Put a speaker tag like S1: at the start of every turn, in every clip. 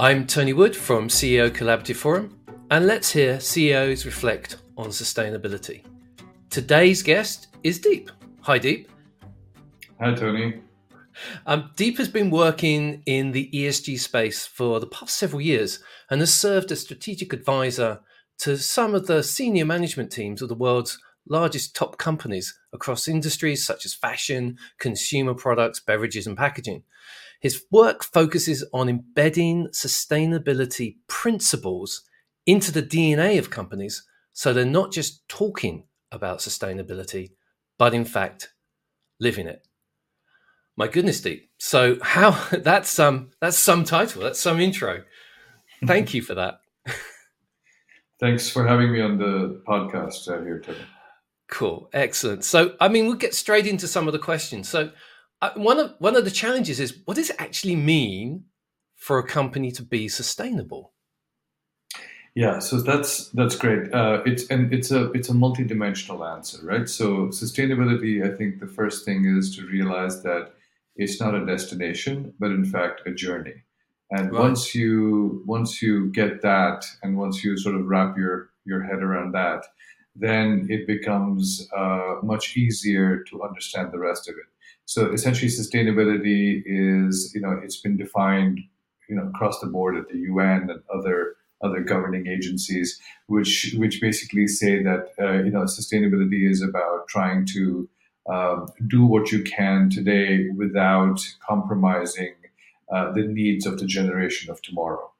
S1: I'm Tony Wood from CEO Collaborative Forum, and let's hear CEOs reflect on sustainability. Today's guest is Deep. Hi, Deep.
S2: Hi, Tony.
S1: Um, Deep has been working in the ESG space for the past several years and has served as strategic advisor to some of the senior management teams of the world's largest top companies across industries such as fashion, consumer products, beverages, and packaging. His work focuses on embedding sustainability principles into the DNA of companies so they're not just talking about sustainability, but in fact living it. My goodness, Deep. So how that's um that's some title, that's some intro. Thank you for that.
S2: Thanks for having me on the podcast uh, here today.
S1: Cool, excellent. So, I mean, we'll get straight into some of the questions. So, one of one of the challenges is what does it actually mean for a company to be sustainable?
S2: Yeah, so that's that's great. Uh, it's and it's a it's a multidimensional answer, right? So sustainability, I think the first thing is to realize that it's not a destination, but in fact a journey. And right. once you once you get that, and once you sort of wrap your your head around that, then it becomes uh, much easier to understand the rest of it. So essentially, sustainability is you know it's been defined you know across the board at the UN and other other governing agencies, which which basically say that uh, you know sustainability is about trying to um, do what you can today without compromising uh, the needs of the generation of tomorrow,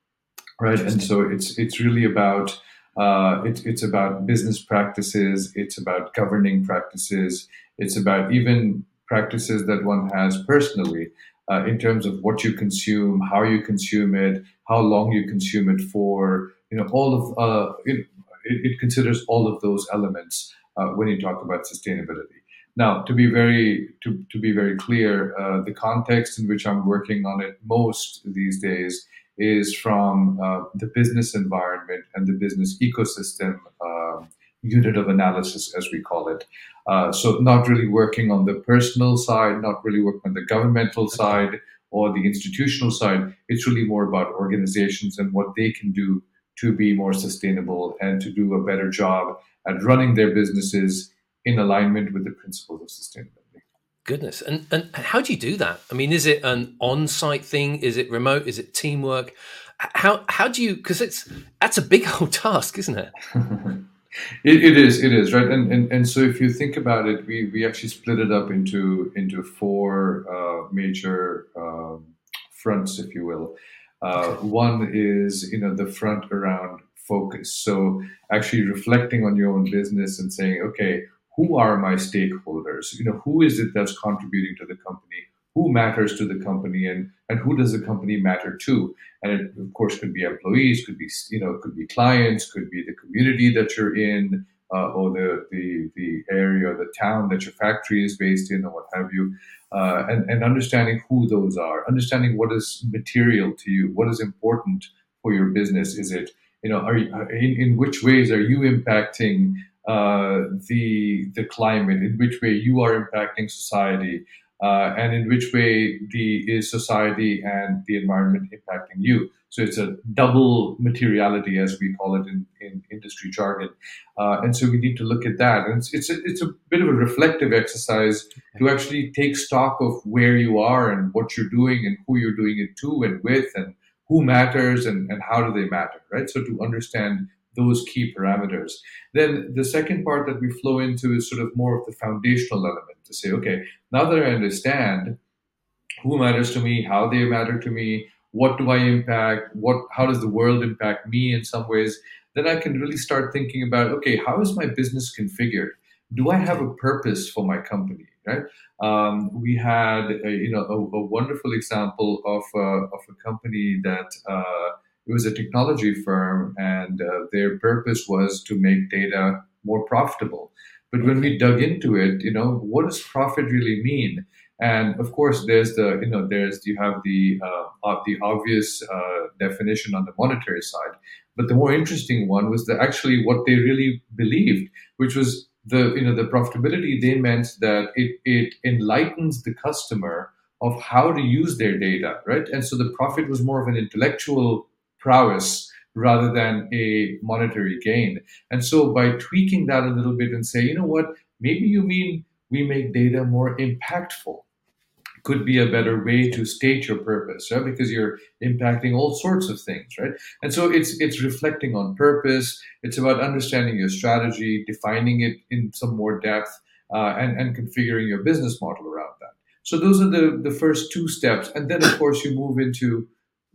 S2: right? And so it's it's really about uh, it, it's about business practices, it's about governing practices, it's about even practices that one has personally uh, in terms of what you consume, how you consume it, how long you consume it for. You know, all of uh, it, it, considers all of those elements uh, when you talk about sustainability. Now, to be very to, to be very clear, uh, the context in which I'm working on it most these days is from uh, the business environment and the business ecosystem uh, unit of analysis, as we call it. Uh, so, not really working on the personal side, not really working on the governmental side or the institutional side. It's really more about organizations and what they can do to be more sustainable and to do a better job at running their businesses in alignment with the principles of sustainability.
S1: Goodness. And and how do you do that? I mean, is it an on-site thing? Is it remote? Is it teamwork? How how do you because it's that's a big old task, isn't it?
S2: it, it is, it is, right? And, and and so if you think about it, we we actually split it up into into four uh, major um, fronts, if you will. Uh. One is you know the front around focus. So actually reflecting on your own business and saying, okay, who are my stakeholders? You know, who is it that's contributing to the company? Who matters to the company, and and who does the company matter to? And it, of course, could be employees, could be you know, could be clients, could be the community that you're in, uh, or the, the the area, the town that your factory is based in, or what have you. Uh, and and understanding who those are, understanding what is material to you, what is important for your business. Is it you know, are you, in, in which ways are you impacting uh, the the climate, in which way you are impacting society, uh, and in which way the is society and the environment impacting you. So it's a double materiality, as we call it in, in industry jargon. Uh, and so we need to look at that. And it's it's a, it's a bit of a reflective exercise to actually take stock of where you are and what you're doing and who you're doing it to and with and who matters and, and how do they matter, right? So to understand those key parameters. Then the second part that we flow into is sort of more of the foundational element to say, okay, now that I understand who matters to me, how they matter to me, what do I impact, what how does the world impact me in some ways, then I can really start thinking about, okay, how is my business configured? Do I have a purpose for my company? Right? Um, we had, a, you know, a, a, wonderful example of uh, of a company that uh, it was a technology firm, and uh, their purpose was to make data more profitable. But when we dug into it, you know, what does profit really mean? And of course, there's the you know there's you have the uh, the obvious uh, definition on the monetary side, but the more interesting one was that actually what they really believed, which was the you know the profitability. They meant that it it enlightens the customer of how to use their data, right? And so the profit was more of an intellectual prowess rather than a monetary gain. And so by tweaking that a little bit and say, you know what, maybe you mean we make data more impactful. Could be a better way to state your purpose right? Because you're impacting all sorts of things right? And so it's it's reflecting on purpose. It's about understanding your strategy defining it in some more depth uh, and and configuring your business model around that. So those are the the first two steps. And then of course you move into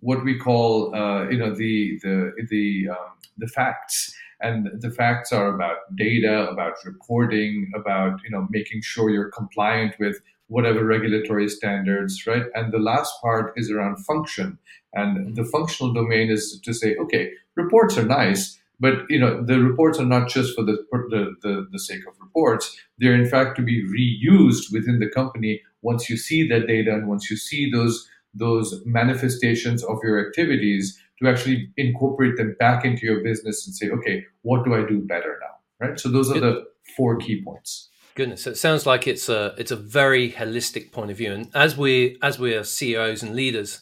S2: what we call uh, you know the the the um, the facts. And the facts are about data about reporting about you know making sure you're compliant with whatever regulatory standards right? And the last part is around function. And the functional domain is to say okay reports are nice but you know the reports are not just for the, the, the, the sake of reports. They're in fact to be reused within the company once you see that data and once you see those those manifestations of your activities to actually incorporate them back into your business and say, okay, what do I do better now? Right. So those are the four key points.
S1: Goodness, it sounds like it's a it's a very holistic point of view. And as we as we are CEOs and leaders,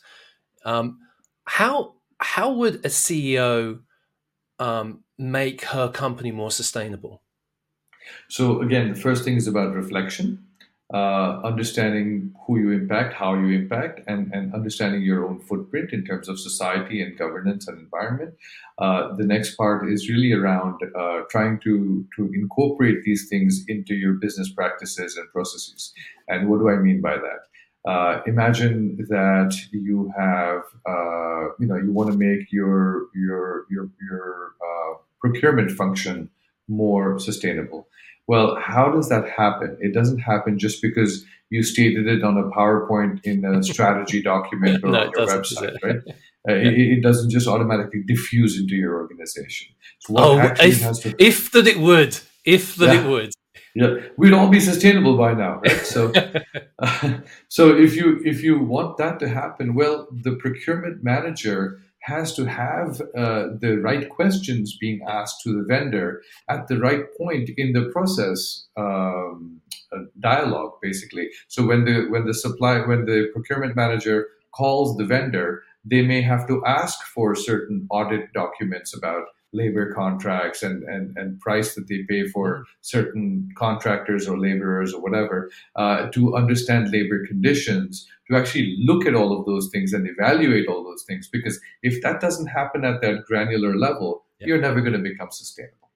S1: um, how how would a CEO um, make her company more sustainable?
S2: So again, the first thing is about reflection uh, understanding who you impact, how you impact, and, and understanding your own footprint in terms of society and governance and environment. Uh, the next part is really around uh, trying to, to incorporate these things into your business practices and processes. And what do I mean by that? Uh, imagine that you have, uh, you know, you want to make your your your your uh, procurement function more sustainable. Well, how does that happen? It doesn't happen just because you stated it on a PowerPoint in a strategy document or no, on your website, right? Uh, yeah. it, it, doesn't just automatically diffuse into your organization.
S1: So oh, if, to, if that it would, if that yeah. it would.
S2: Yeah, we'd all be sustainable by now, right? So, uh, so if you if you want that to happen, well, the procurement manager has to have uh, the right questions being asked to the vendor at the right point in the process um, uh, dialogue basically. So when the when the supply when the procurement manager calls the vendor they may have to ask for certain audit documents about labor contracts and, and, and price that they pay for mm-hmm. certain contractors or laborers or whatever uh, to understand labor conditions to actually look at all of those things and evaluate all those things. Because if that doesn't happen at that granular level you're never going to become sustainable.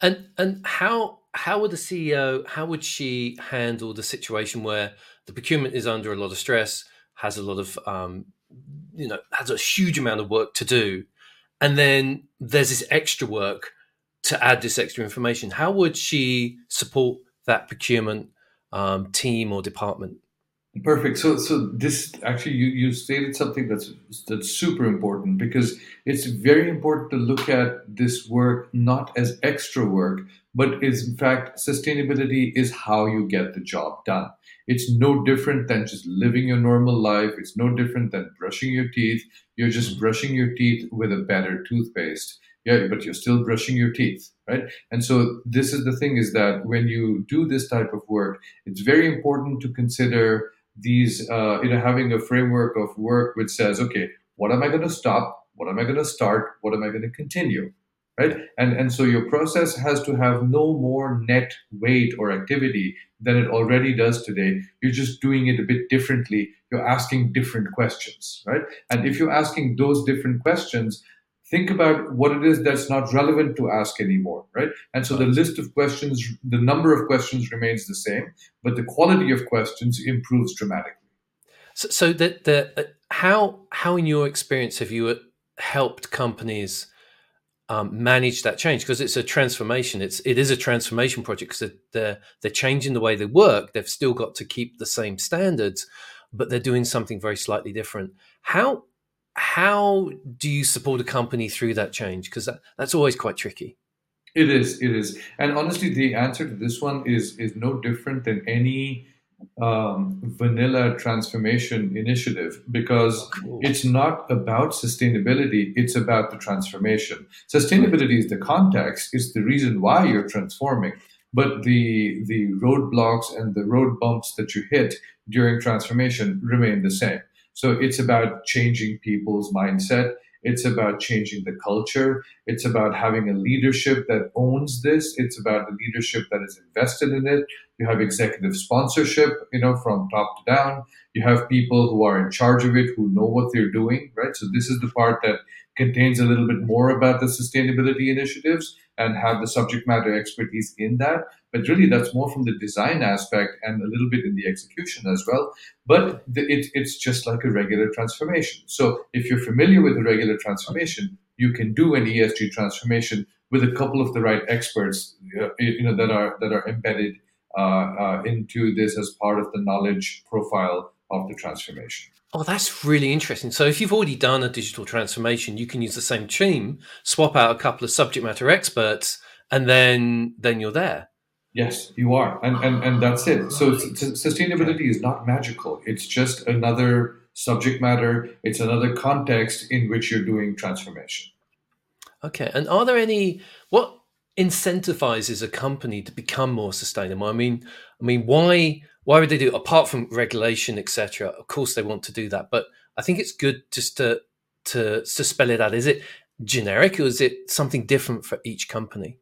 S1: And and how how would the ceo how would she handle the situation where the procurement is under a lot of stress has a lot of um, you know has a huge amount of work to do and then there's this extra work to add this extra information. How would she support that procurement um, team or department?
S2: Perfect. So, so this actually you, you stated something that's that's super important because it's very important to look at this work not as extra work, but is in fact sustainability is how you get the job done. It's no different than just living your normal life. It's no different than brushing your teeth. You're just mm-hmm. brushing your teeth with a better toothpaste. Yeah, but you're still brushing your teeth, right? And so this is the thing is that when you do this type of work, it's very important to consider these, uh, you know, having a framework of work which says, okay, what am I going to stop? What am I going to start? What am I going to continue? right and and so your process has to have no more net weight or activity than it already does today you're just doing it a bit differently you're asking different questions right and if you're asking those different questions think about what it is that's not relevant to ask anymore right and so the list of questions the number of questions remains the same but the quality of questions improves dramatically
S1: so, so the, the uh, how how in your experience have you uh, helped companies um, manage that change because it's a transformation. It's it is a transformation project because they're they're changing the way they work. They've still got to keep the same standards, but they're doing something very slightly different. How how do you support a company through that change? Because that, that's always quite tricky.
S2: It is. It is. And honestly, the answer to this one is is no different than any um, vanilla transformation initiative because cool. it's not about sustainability it's about the transformation sustainability is the context it's the reason why you're transforming but the the roadblocks and the road bumps that you hit during transformation remain the same so it's about changing people's mindset It's about changing the culture. It's about having a leadership that owns this. It's about the leadership that is invested in it. You have executive sponsorship, you know, from top to down. You have people who are in charge of it, who know what they're doing, right? So this is the part that contains a little bit more about the sustainability initiatives and have the subject matter expertise in that. But really, that's more from the design aspect and a little bit in the execution as well. But the, it, it's just like a regular transformation. So if you're familiar with a regular transformation, you can do an ESG transformation with a couple of the right experts, uh, you know, that are that are embedded uh, uh, into this as part of the knowledge profile of the transformation.
S1: Oh, that's really interesting. So, if you've already done a digital transformation, you can use the same team, swap out a couple of subject matter experts, and then then you're there.
S2: Yes, you are, and and and that's it. So, sustainability is not magical. It's just another subject matter. It's another context in which you're doing transformation.
S1: Okay, and are there any what incentivizes a company to become more sustainable? I mean, I mean, why why would they do it? apart from regulation, etc.? Of course, they want to do that, but I think it's good just to to to spell it out. Is it generic or is it something different for each company?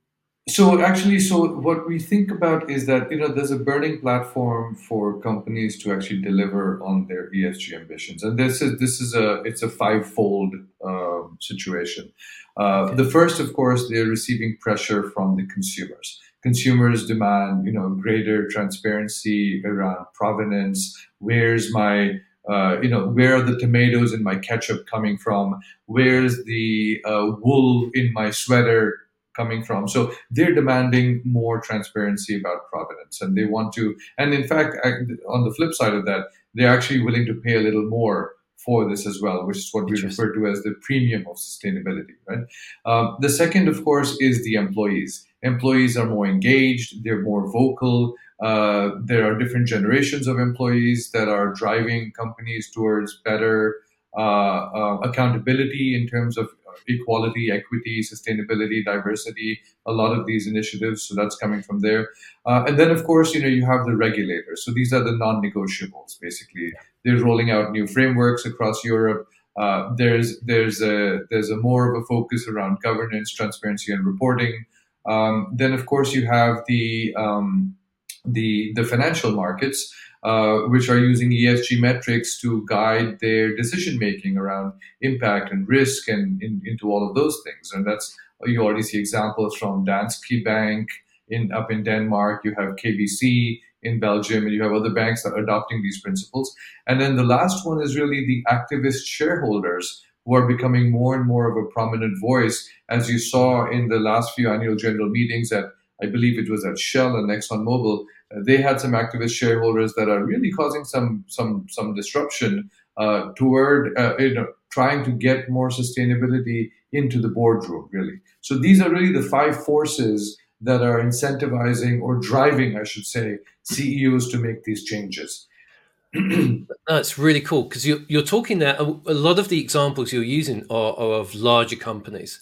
S2: So actually, so what we think about is that you know there's a burning platform for companies to actually deliver on their ESG ambitions, and this is this is a it's a fivefold um, situation. Uh, okay. The first, of course, they're receiving pressure from the consumers consumers demand you know greater transparency around provenance. Where's my uh, you know where are the tomatoes in my ketchup coming from? Where's the uh, wool in my sweater coming from? So they're demanding more transparency about provenance and they want to and in fact on the flip side of that they're actually willing to pay a little more for this as well, which is what we refer to as the premium of sustainability. Right. Um, the second, of course, is the employees. Employees are more engaged. They're more vocal. Uh, there are different generations of employees that are driving companies towards better uh, uh, accountability in terms of equality, equity, sustainability, diversity, a lot of these initiatives. So that's coming from there. Uh, and then, of course, you know, you have the regulators. So these are the non-negotiables. Basically, they're rolling out new frameworks across Europe. Uh, there's there's a there's a more of a focus around governance, transparency, and reporting. Um, then, of course, you have the um, the the financial markets uh, which are using ESG metrics to guide their decision making around impact and risk and in, into all of those things. And that's you already see examples from Danske Bank in up in Denmark. You have KBC in Belgium, and you have other banks that are adopting these principles. And then the last one is really the activist shareholders who are becoming more and more of a prominent voice, as you saw in the last few annual general meetings at I believe it was at Shell and ExxonMobil, they had some activist shareholders that are really causing some some some disruption uh, toward uh, you know trying to get more sustainability into the boardroom. Really, so these are really the five forces that are incentivizing or driving, I should say, CEOs to make these changes.
S1: That's really cool because you're, you're talking there. A, a, lot of the examples you're using are, are of larger companies.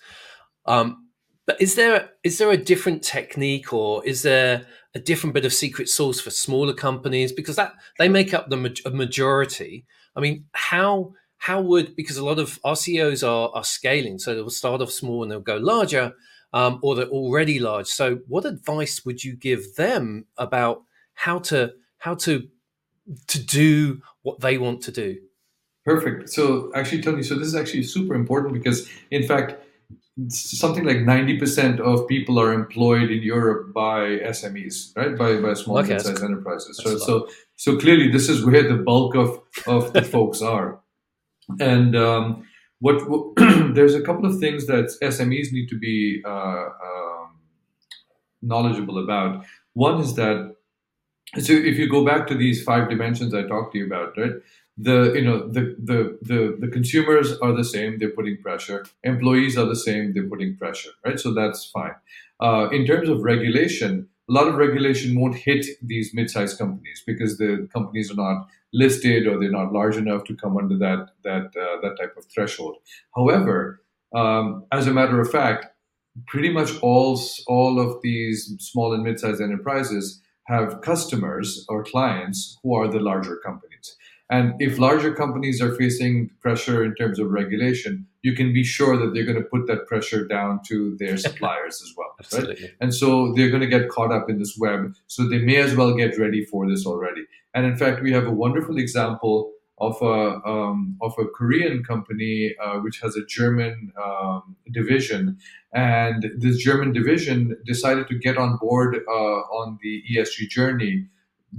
S1: Um, but is there is there a different technique or is there a different bit of secret sauce for smaller companies because that they make up the ma- majority. I mean, how how would because a lot of our CEOs are are scaling, so they'll start off small and they'll go larger, um, or they're already large. So, what advice would you give them about how to how to to do what they want to do?
S2: Perfect. So, actually, Tony, so this is actually super important because, in fact, something like 90% of people are employed in Europe by SMEs, right? By, by small okay, sized enterprises. So, so, so clearly this is where the bulk of, of the folks are. And um, what, what there's a couple of things that SMEs need to be uh, um, knowledgeable about. One is that, so if you go back to these five dimensions I talked to you about, right? The you know the, the the the consumers are the same they're putting pressure. Employees are the same they're putting pressure right? So that's fine. Uh, in terms of regulation a lot of regulation won't hit these mid-sized companies because the companies are not listed or they're not large enough to come under that that uh, that type of threshold. However um, as a matter of fact pretty much all all of these small and mid-sized enterprises have customers or clients who are the larger companies And if larger companies are facing pressure in terms of regulation, you can be sure that they're going to put that pressure down to their suppliers as well. Right? And so they're going to get caught up in this web. So they may as well get ready for this already. And in fact, we have a wonderful example of a um, of a Korean company uh, which has a German um, division, and this German division decided to get on board uh, on the ESG journey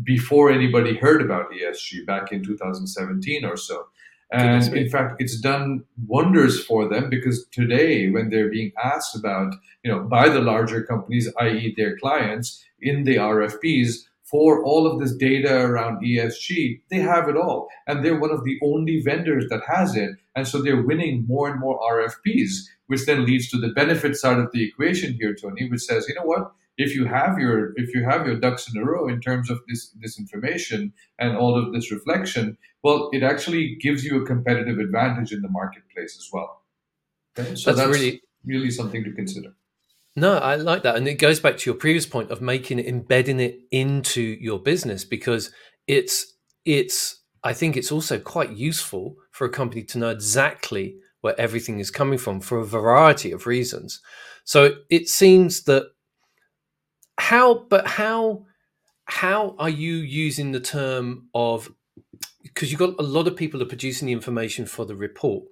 S2: before anybody heard about ESG back in 2017 or so. And in fact, it's done wonders for them because today, when they're being asked about, you know, by the larger companies, i.e., their clients, in the RFPs, for all of this data around ESG, they have it all. And they're one of the only vendors that has it. And so they're winning more and more RFPs, which then leads to the benefit side of the equation here, Tony, which says, you know what? If you have your if you have your ducks in a row in terms of this this information and all of this reflection, well, it actually gives you a competitive advantage in the marketplace as well. Okay? So that's, that's really really something to consider.
S1: No, I like that. And it goes back to your previous point of making it, embedding it into your business because it's, it's, I think it's also quite useful for a company to know exactly where everything is coming from for a variety of reasons. So it seems that how, but how, how are you using the term of, because you've got a lot of people are producing the information for the report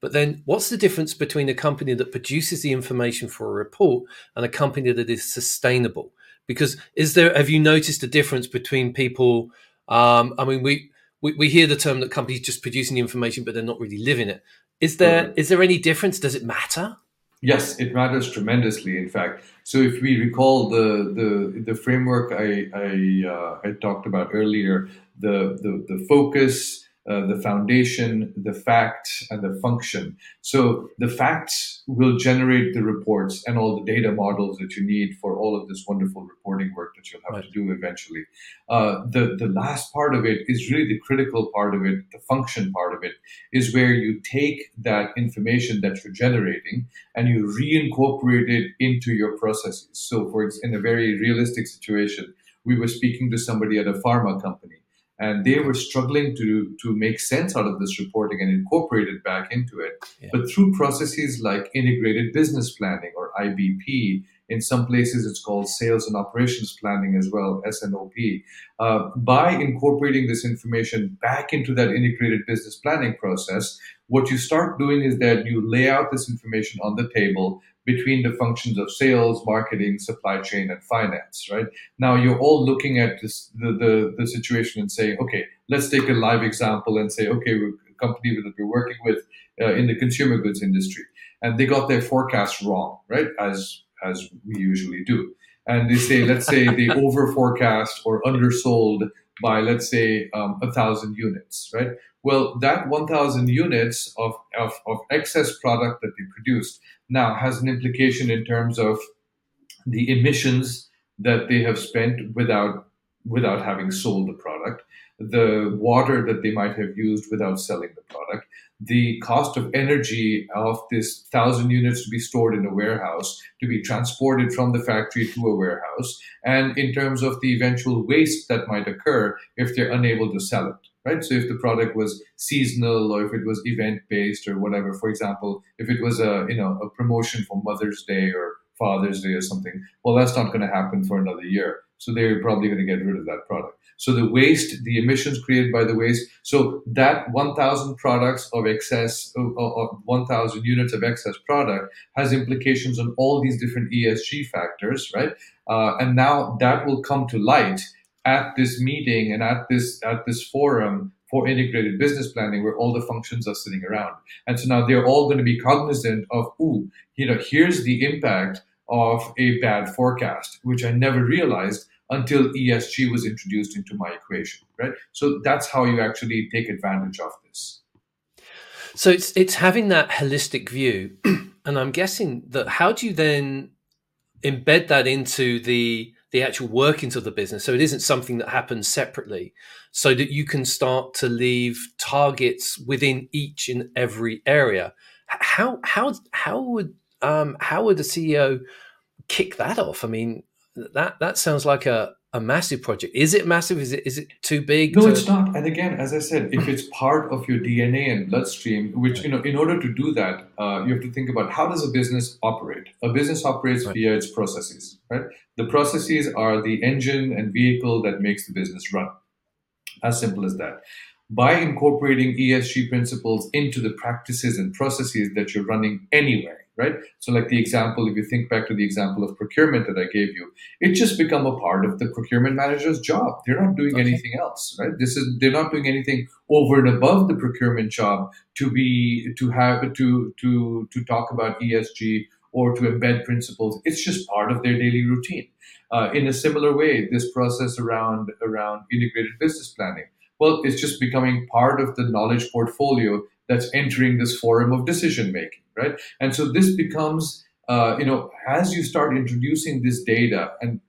S1: but then, what's the difference between a company that produces the information for a report and a company that is sustainable? Because is there have you noticed a difference between people? Um, I mean, we, we we hear the term that companies just producing the information, but they're not really living it. Is there is there any difference? Does it matter?
S2: Yes, it matters tremendously. In fact, so if we recall the the the framework I I, uh, I talked about earlier, the the the focus uh, the foundation, the facts, and the function. So the facts will generate the reports and all the data models that you need for all of this wonderful reporting work that you'll have right. to do eventually. Uh, the the last part of it is really the critical part of it. The function part of it is where you take that information that you're generating and you reincorporate it into your processes. So, for in a very realistic situation, we were speaking to somebody at a pharma company and they were struggling to to make sense out of this reporting and incorporate it back into it yeah. but through processes like integrated business planning or ibp in some places it's called sales and operations planning as well snop uh, by incorporating this information back into that integrated business planning process what you start doing is that you lay out this information on the table between the functions of sales, marketing, supply chain, and finance, right? Now you're all looking at this, the, the, the situation and saying, okay, let's take a live example and say, okay, a company that we're working with uh, in the consumer goods industry, and they got their forecast wrong, right? As, as we usually do. And they say, let's say they over forecast or undersold by, let's say, um, a thousand units, right? Well, that 1,000 units of, of, of excess product that they produced now has an implication in terms of the emissions that they have spent without without having sold the product, the water that they might have used without selling the product, the cost of energy of this thousand units to be stored in a warehouse, to be transported from the factory to a warehouse, and in terms of the eventual waste that might occur if they're unable to sell it right? So if the product was seasonal or if it was event based or whatever, for example, if it was a you know a promotion for Mother's Day or Father's Day or something, well, that's not going to happen for another year. So they're probably going to get rid of that product. So the waste, the emissions created by the waste, so that 1,000 products of excess, of 1,000 units of excess product has implications on all these different ESG factors, right? Uh, and now that will come to light at this meeting and at this at this forum for integrated business planning where all the functions are sitting around. And so now they're all going to be cognizant of, ooh, you know, here's the impact of a bad forecast, which I never realized until ESG was introduced into my equation, right? So that's how you actually take advantage of this.
S1: So it's it's having that holistic view, and I'm guessing that how do you then embed that into the the actual workings of the business. So it isn't something that happens separately, so that you can start to leave targets within each and every area. How how how would um, how would the CEO kick that off? I mean, that that sounds like a a massive project. Is it massive? Is it is it too big?
S2: No,
S1: to...
S2: it's not. And again, as I said, if it's part of your DNA and bloodstream, which you know, in order to do that, uh, you have to think about how does a business operate. A business operates right. via its processes, right? The processes are the engine and vehicle that makes the business run. As simple as that by incorporating ESG principles into the practices and processes that you're running anyway, right? So, like the example, if you think back to the example of procurement that I gave you, it just become a part of the procurement manager's job. They're not doing okay. anything else, right? This is they're not doing anything over and above the procurement job to be to have to to to talk about ESG or to embed principles. It's just part of their daily routine. Uh, in a similar way, this process around around integrated business planning well, it's just becoming part of the knowledge portfolio that's entering this forum of decision making, right? And so this becomes, uh, you know, as you start introducing this data, and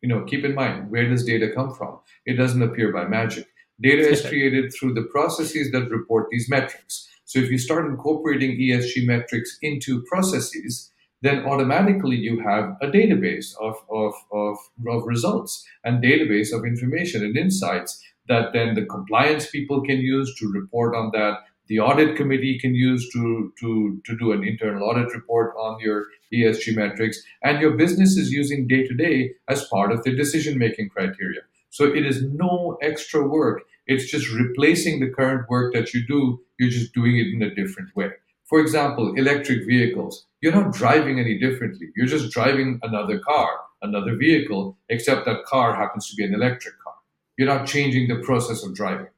S2: you know, keep in mind where does data come from? It doesn't appear by magic. Data is created through the processes that report these metrics. So if you start incorporating ESG metrics into processes, then automatically you have a database of, of, of, of results and database of information and insights that then the compliance people can use to report on that. The audit committee can use to, to, to do an internal audit report on your ESG metrics, and your business is using day to day as part of the decision making criteria. So it is no extra work. It's just replacing the current work that you do. You're just doing it in a different way. For example, electric vehicles. You're not driving any differently. You're just driving another car, another vehicle, except that car happens to be an electric car you're not changing the process of driving.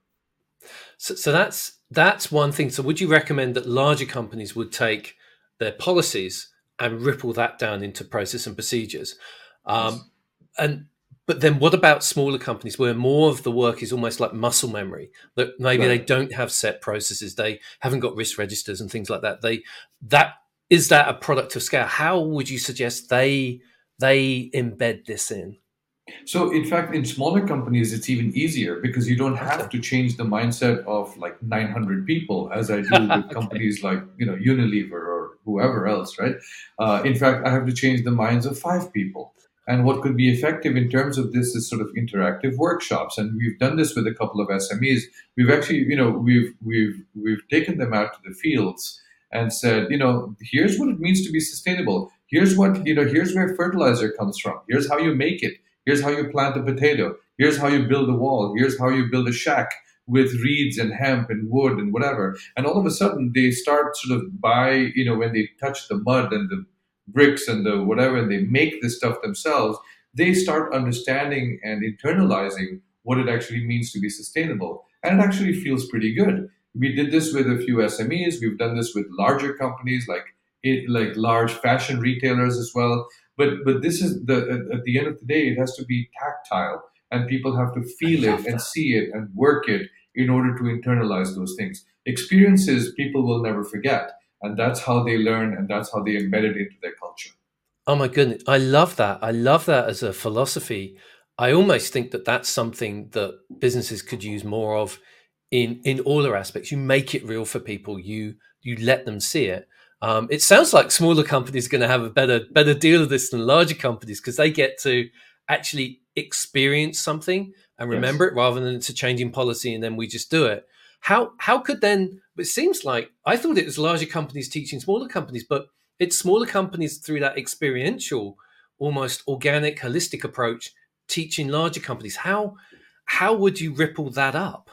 S1: So, so that's that's one thing. So, would you recommend that larger companies would take their policies and ripple that down into process and procedures? Um. And but then, what about smaller companies where more of the work is almost like muscle memory? That maybe right. they don't have set processes, they haven't got risk registers and things like that. They that is that a product of scale? How would you suggest they they embed this in?
S2: So, in fact, in smaller companies, it's even easier because you don't have to change the mindset of like 900 people, as I do with okay. companies like you know Unilever or whoever else, right? Uh, in fact, I have to change the minds of five people. And what could be effective in terms of this is sort of interactive workshops, and we've done this with a couple of SMEs. We've actually, you know, we've we've we've taken them out to the fields and said, you know, here's what it means to be sustainable. Here's what you know. Here's where fertilizer comes from. Here's how you make it Here's how you plant a potato. Here's how you build a wall. Here's how you build a shack with reeds and hemp and wood and whatever. And all of a sudden, they start sort of by, you know, when they touch the mud and the bricks and the whatever, and they make this stuff themselves, they start understanding and internalizing what it actually means to be sustainable. And it actually feels pretty good. We did this with a few SMEs. We've done this with larger companies like like large fashion retailers as well. But but this is the at the end of the day, it has to be tactile, and people have to feel it and see it and work it in order to internalize those things. Experiences people will never forget, and that's how they learn, and that's how they embed it into their culture.
S1: Oh my goodness, I love that. I love that as a philosophy. I almost think that that's something that businesses could use more of in in all their aspects. You make it real for people. You you let them see it. Um, it sounds like smaller companies are going to have a better better deal of this than larger companies because they get to actually experience something and remember yes. it rather than it's a changing policy and then we just do it. How how could then? It seems like I thought it was larger companies teaching smaller companies, but it's smaller companies through that experiential, almost organic, holistic approach teaching larger companies. How how would you ripple that up?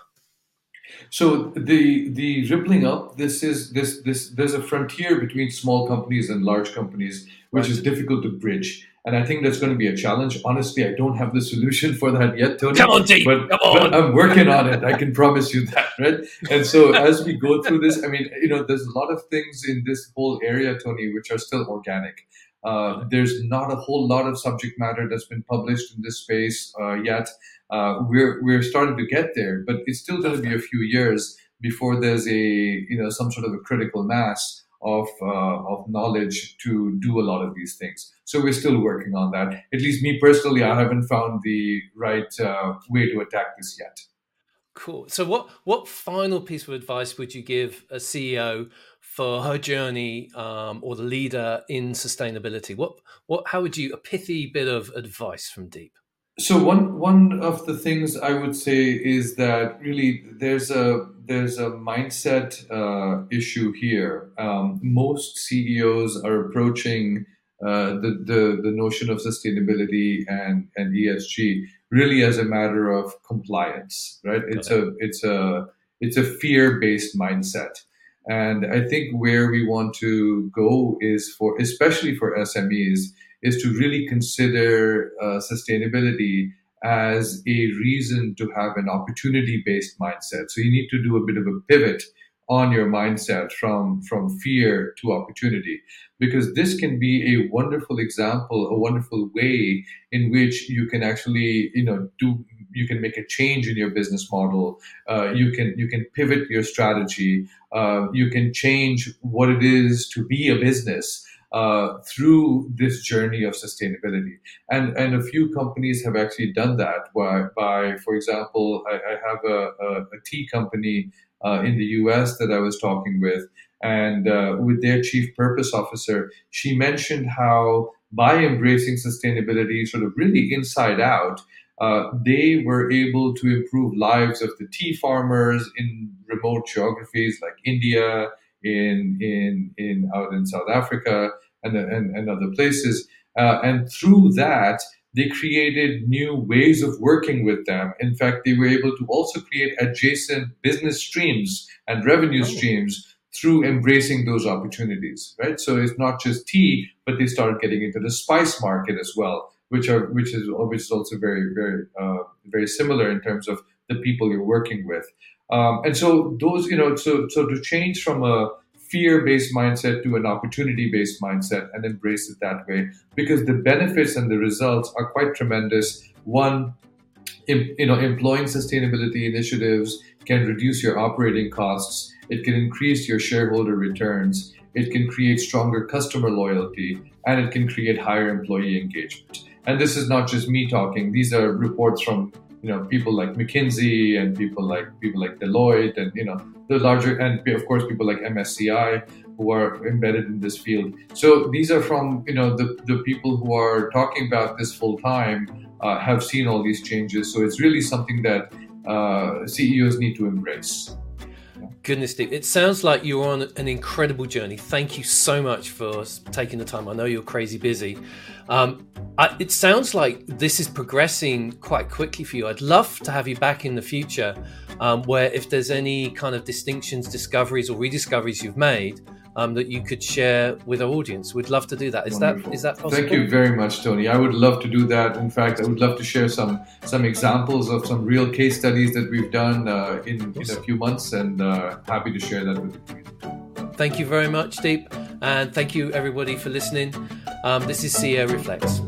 S2: So the the rippling up, this is this this there's a frontier between small companies and large companies, which right. is difficult to bridge. And I think that's going to be a challenge. Honestly, I don't have the solution for that yet, Tony.
S1: Come on, Dave.
S2: But,
S1: Come on.
S2: but I'm working on it. I can promise you that, right? And so as we go through this, I mean, you know, there's a lot of things in this whole area, Tony, which are still organic. Uh, there's not a whole lot of subject matter that's been published in this space uh, yet uh, we're we're starting to get there, but it's still going to be a few years before there's a you know some sort of a critical mass of uh, of knowledge to do a lot of these things. So we're still working on that. At least me personally, I haven't found the right uh, way to attack this yet.
S1: Cool. So what what final piece of advice would you give a CEO for her journey um, or the leader in sustainability? What what how would you a pithy bit of advice from Deep?
S2: So one one of the things I would say is that really there's a there's a mindset uh, issue here. Um, most CEOs are approaching uh, the, the the notion of sustainability and and ESG really as a matter of compliance, right? It's a it's a it's a fear based mindset. And I think where we want to go is for, especially for SMEs, is to really consider uh, sustainability as a reason to have an opportunity based mindset. So you need to do a bit of a pivot on your mindset from from fear to opportunity because this can be a wonderful example a wonderful way in which you can actually you know do you can make a change in your business model. Uh, you can you can pivot your strategy. Uh, you can change what it is to be a business uh, through this journey of sustainability. And, and a few companies have actually done that by, by for example, I, I have a, a, a, tea company uh, in the US that I was talking with, and uh, with their chief purpose officer, she mentioned how by embracing sustainability sort of really inside out, uh, they were able to improve lives of the tea farmers in remote geographies like India, in in in out in South Africa, and, and, and other places. Uh, and through that, they created new ways of working with them. In fact, they were able to also create adjacent business streams and revenue oh. streams through embracing those opportunities, right? So it's not just tea, but they started getting into the spice market as well, which are which is which is also very very uh, very similar in terms of the people you're working with. Um, and so those, you know, so so to change from a fear-based mindset to an opportunity-based mindset and embrace it that way because the benefits and the results are quite tremendous. One you know employing sustainability initiatives can reduce your operating costs. It can increase your shareholder returns. It can create stronger customer loyalty and it can create higher employee engagement. And this is not just me talking. These are reports from you know people like McKinsey and people like people like Deloitte and you know the larger and of course people like MSCI who are embedded in this field. So these are from you know the the people who are talking about this full time uh, have seen all these changes. So it's really something that uh, CEOs need to embrace.
S1: Goodness, Steve, it sounds like you're on an incredible journey. Thank you so much for taking the time. I know you're crazy busy. Um, I, it sounds like this is progressing quite quickly for you. I'd love to have you back in the future, um, where if there's any kind of distinctions, discoveries, or rediscoveries you've made, um, that you could share with our audience. We'd love to do that. Is Wonderful. that is that possible?
S2: Thank you very much, Tony. I would love to do that. In fact, I would love to share some some examples of some real case studies that we've done uh, in, awesome. in a few months, and uh, happy to share that with you.
S1: Thank you very much, Deep, and thank you everybody for listening. Um, this is CEO Reflects.